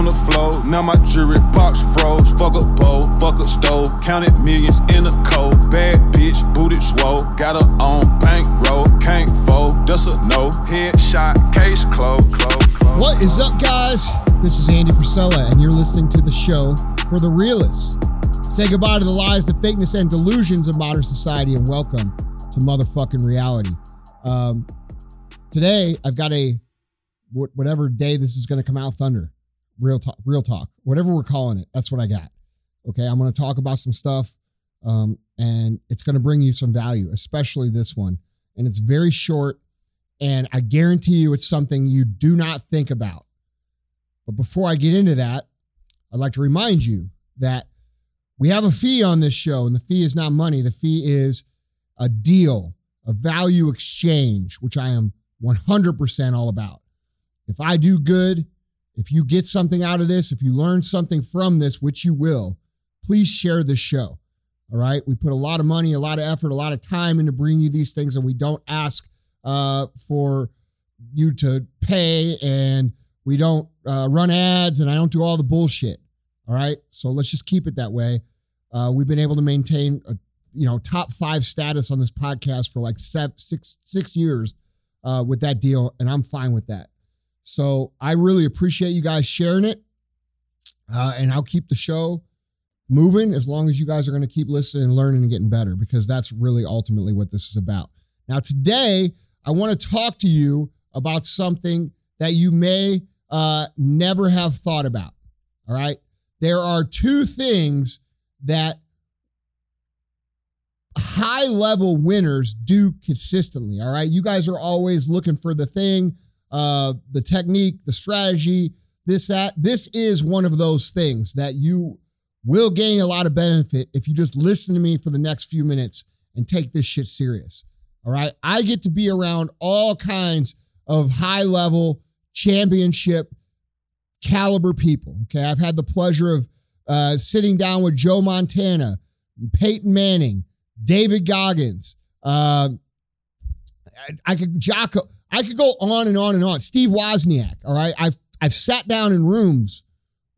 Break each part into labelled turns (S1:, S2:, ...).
S1: on the floor. Now my jewelry box froze. Fuck a bowl, fuck a stove. Counted millions in a cold. Bad bitch, booted swole. Got her on bankroll. Can't fold, that's a no. Headshot, case closed. Close, close.
S2: What is up, guys? This is Andy Frisella, and you're listening to the show for the realists. Say goodbye to the lies, the fakeness, and delusions of modern society, and welcome to motherfucking reality. Um, today, I've got a whatever day this is going to come out, Thunder, real talk, real talk, whatever we're calling it. That's what I got. Okay, I'm going to talk about some stuff, um, and it's going to bring you some value, especially this one. And it's very short, and I guarantee you, it's something you do not think about. But before I get into that, I'd like to remind you that we have a fee on this show, and the fee is not money. The fee is a deal, a value exchange, which I am 100% all about. If I do good, if you get something out of this, if you learn something from this, which you will, please share this show. All right. We put a lot of money, a lot of effort, a lot of time into bringing you these things, and we don't ask uh, for you to pay and we don't uh, run ads and I don't do all the bullshit. All right. So let's just keep it that way. Uh, we've been able to maintain a you know top five status on this podcast for like seven, six six years uh, with that deal, and I'm fine with that. So I really appreciate you guys sharing it, uh, and I'll keep the show moving as long as you guys are going to keep listening and learning and getting better because that's really ultimately what this is about. Now today I want to talk to you about something that you may uh, never have thought about. All right, there are two things that high level winners do consistently. All right. You guys are always looking for the thing, uh, the technique, the strategy, this, that. This is one of those things that you will gain a lot of benefit if you just listen to me for the next few minutes and take this shit serious. All right. I get to be around all kinds of high level championship caliber people. Okay. I've had the pleasure of uh, sitting down with Joe Montana, Peyton Manning, David Goggins. Uh, I, could Jocko. I could go on and on and on. Steve Wozniak. All right. I've I've sat down in rooms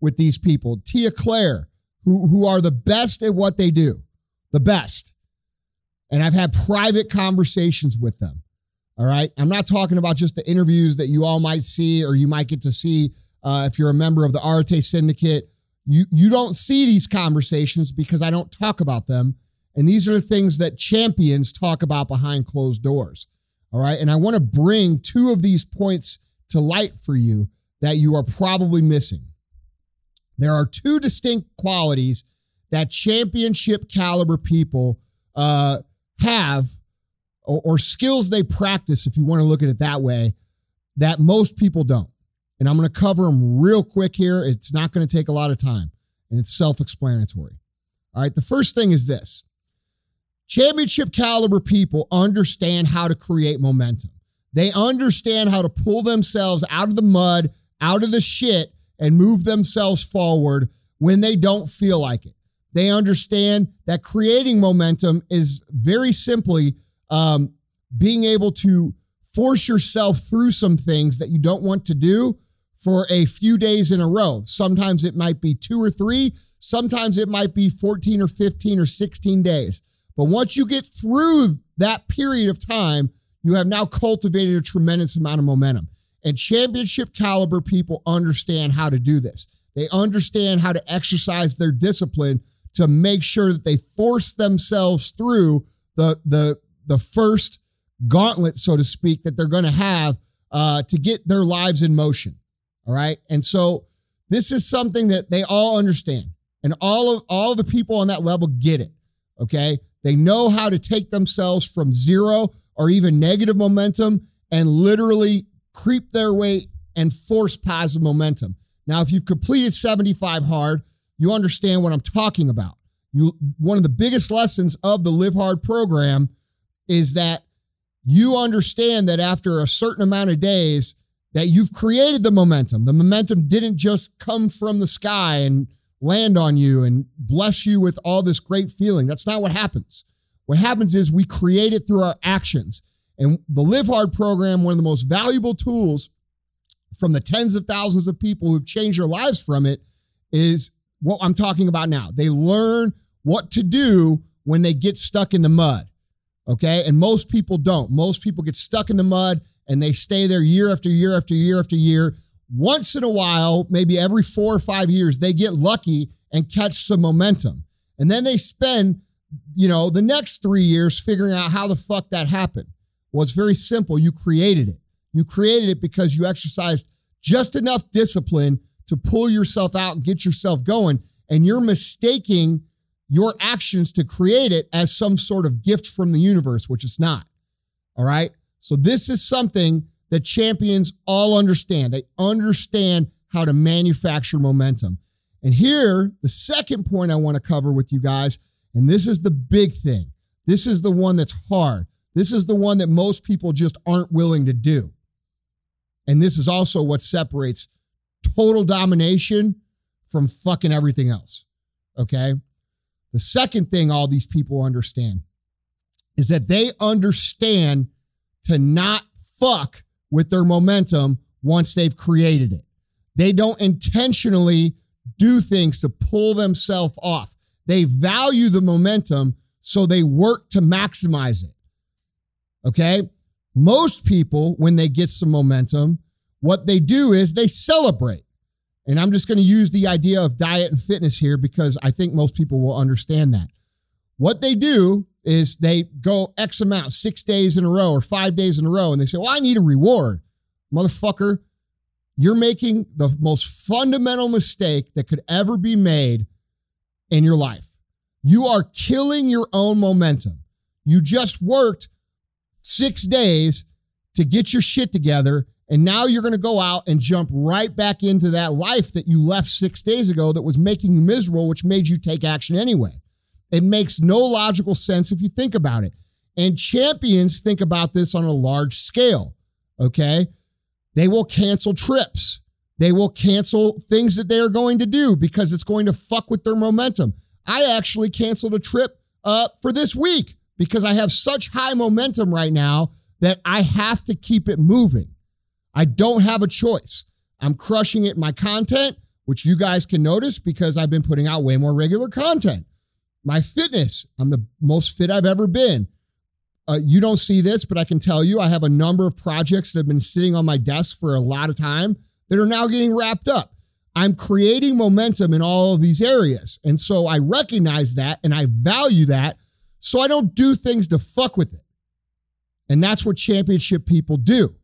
S2: with these people. Tia Claire, who who are the best at what they do, the best. And I've had private conversations with them. All right. I'm not talking about just the interviews that you all might see or you might get to see uh, if you're a member of the Arete Syndicate. You you don't see these conversations because I don't talk about them and these are the things that champions talk about behind closed doors. All right. And I want to bring two of these points to light for you that you are probably missing. There are two distinct qualities that championship caliber people uh, have, or, or skills they practice, if you want to look at it that way, that most people don't. And I'm going to cover them real quick here. It's not going to take a lot of time, and it's self explanatory. All right. The first thing is this Championship caliber people understand how to create momentum. They understand how to pull themselves out of the mud, out of the shit, and move themselves forward when they don't feel like it. They understand that creating momentum is very simply um, being able to force yourself through some things that you don't want to do for a few days in a row. Sometimes it might be two or three, sometimes it might be 14 or 15 or 16 days. But once you get through that period of time, you have now cultivated a tremendous amount of momentum. And championship caliber people understand how to do this. They understand how to exercise their discipline to make sure that they force themselves through the the the first gauntlet, so to speak, that they're going to have uh, to get their lives in motion. All right, and so this is something that they all understand, and all of all of the people on that level get it. Okay, they know how to take themselves from zero or even negative momentum and literally creep their way and force positive momentum. Now, if you've completed 75 hard, you understand what I'm talking about. You, one of the biggest lessons of the Live Hard program is that you understand that after a certain amount of days that you've created the momentum. The momentum didn't just come from the sky and land on you and bless you with all this great feeling. That's not what happens. What happens is we create it through our actions. And the Live Hard program, one of the most valuable tools from the tens of thousands of people who've changed their lives from it is what I'm talking about now. They learn what to do when they get stuck in the mud. Okay. And most people don't. Most people get stuck in the mud and they stay there year after year after year after year. Once in a while, maybe every four or five years, they get lucky and catch some momentum. And then they spend, you know, the next three years figuring out how the fuck that happened. Well, it's very simple. You created it. You created it because you exercised just enough discipline to pull yourself out and get yourself going. And you're mistaking your actions to create it as some sort of gift from the universe, which it's not. All right. So this is something that champions all understand. They understand how to manufacture momentum. And here, the second point I want to cover with you guys, and this is the big thing. This is the one that's hard. This is the one that most people just aren't willing to do. And this is also what separates total domination from fucking everything else. Okay. The second thing all these people understand is that they understand to not fuck with their momentum once they've created it. They don't intentionally do things to pull themselves off. They value the momentum, so they work to maximize it. Okay. Most people, when they get some momentum, what they do is they celebrate. And I'm just going to use the idea of diet and fitness here because I think most people will understand that. What they do is they go X amount, six days in a row or five days in a row, and they say, Well, I need a reward. Motherfucker, you're making the most fundamental mistake that could ever be made in your life. You are killing your own momentum. You just worked six days to get your shit together and now you're going to go out and jump right back into that life that you left six days ago that was making you miserable, which made you take action anyway. It makes no logical sense if you think about it. And champions think about this on a large scale. Okay. They will cancel trips. They will cancel things that they are going to do because it's going to fuck with their momentum. I actually canceled a trip uh, for this week because I have such high momentum right now that I have to keep it moving. I don't have a choice. I'm crushing it in my content, which you guys can notice because I've been putting out way more regular content. My fitness, I'm the most fit I've ever been. Uh, you don't see this, but I can tell you I have a number of projects that have been sitting on my desk for a lot of time that are now getting wrapped up. I'm creating momentum in all of these areas. And so I recognize that and I value that. So I don't do things to fuck with it. And that's what championship people do.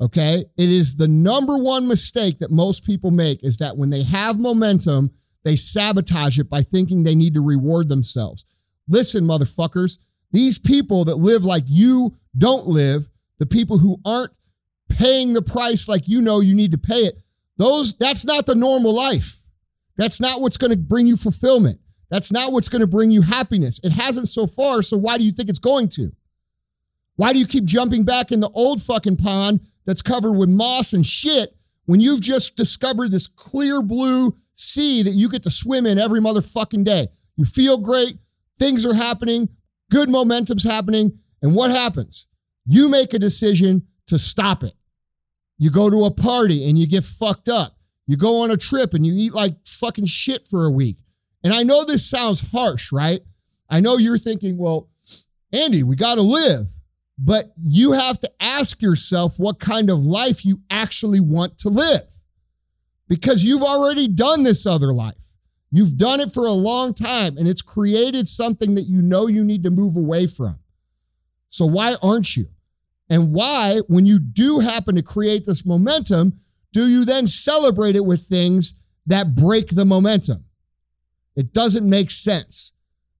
S2: Okay. It is the number one mistake that most people make is that when they have momentum, they sabotage it by thinking they need to reward themselves. Listen, motherfuckers, these people that live like you don't live, the people who aren't paying the price like you know you need to pay it, those that's not the normal life. That's not what's going to bring you fulfillment. That's not what's going to bring you happiness. It hasn't so far, so why do you think it's going to? Why do you keep jumping back in the old fucking pond that's covered with moss and shit when you've just discovered this clear blue sea that you get to swim in every motherfucking day. You feel great, things are happening, good momentum's happening, and what happens? You make a decision to stop it. You go to a party and you get fucked up. You go on a trip and you eat like fucking shit for a week. And I know this sounds harsh, right? I know you're thinking, well, Andy, we got to live. But you have to ask yourself what kind of life you actually want to live because you've already done this other life. You've done it for a long time and it's created something that you know you need to move away from. So, why aren't you? And why, when you do happen to create this momentum, do you then celebrate it with things that break the momentum? It doesn't make sense.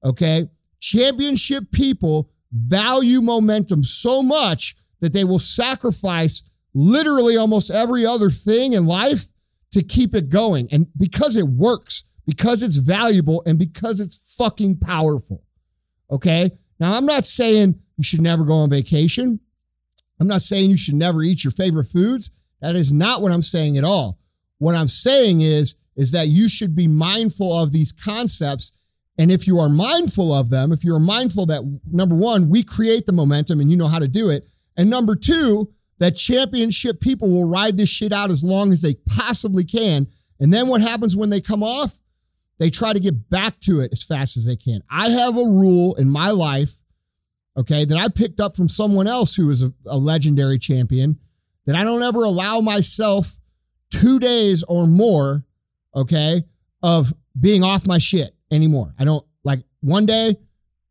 S2: Okay. Championship people value momentum so much that they will sacrifice literally almost every other thing in life to keep it going. And because it works, because it's valuable, and because it's fucking powerful. Okay. Now, I'm not saying you should never go on vacation. I'm not saying you should never eat your favorite foods. That is not what I'm saying at all. What I'm saying is, is that you should be mindful of these concepts and if you are mindful of them, if you're mindful that number one, we create the momentum and you know how to do it. And number two, that championship people will ride this shit out as long as they possibly can. And then what happens when they come off? They try to get back to it as fast as they can. I have a rule in my life, okay, that I picked up from someone else who is a, a legendary champion that I don't ever allow myself two days or more, okay, of being off my shit anymore. I don't like one day,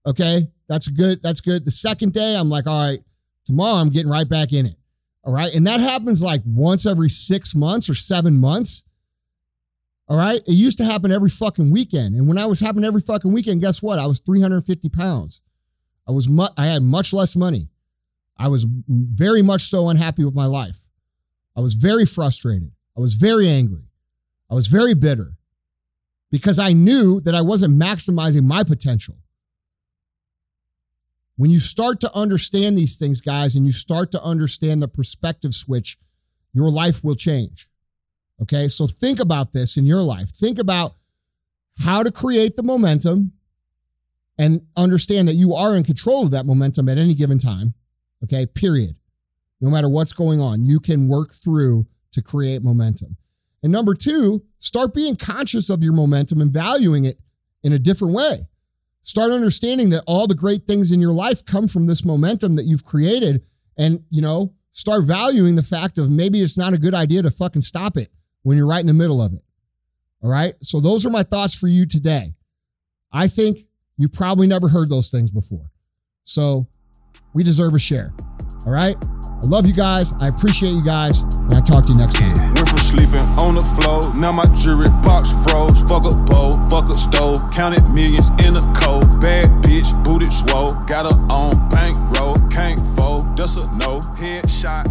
S2: okay, that's good. That's good. The second day, I'm like, all right, tomorrow I'm getting right back in it. All right. And that happens like once every six months or seven months. All right. It used to happen every fucking weekend. And when I was happening every fucking weekend, guess what? I was 350 pounds. I was mu- I had much less money. I was very much so unhappy with my life. I was very frustrated. I was very angry. I was very bitter because I knew that I wasn't maximizing my potential. When you start to understand these things, guys, and you start to understand the perspective switch, your life will change. Okay. So think about this in your life. Think about how to create the momentum and understand that you are in control of that momentum at any given time. Okay. Period. No matter what's going on, you can work through to create momentum. And number two, start being conscious of your momentum and valuing it in a different way. Start understanding that all the great things in your life come from this momentum that you've created. And, you know, start valuing the fact of maybe it's not a good idea to fucking stop it when you're right in the middle of it. All right. So those are my thoughts for you today. I think you probably never heard those things before. So we deserve a share. All right. I love you guys. I appreciate you guys. And I talk to you next time.
S1: Went from sleeping on the floor, now my jewelry box froze. Fuck a bowl, fuck a stove, counted millions in a cold. Bad bitch, booted swole, got her on bankroll, can't fold, just a no headshot.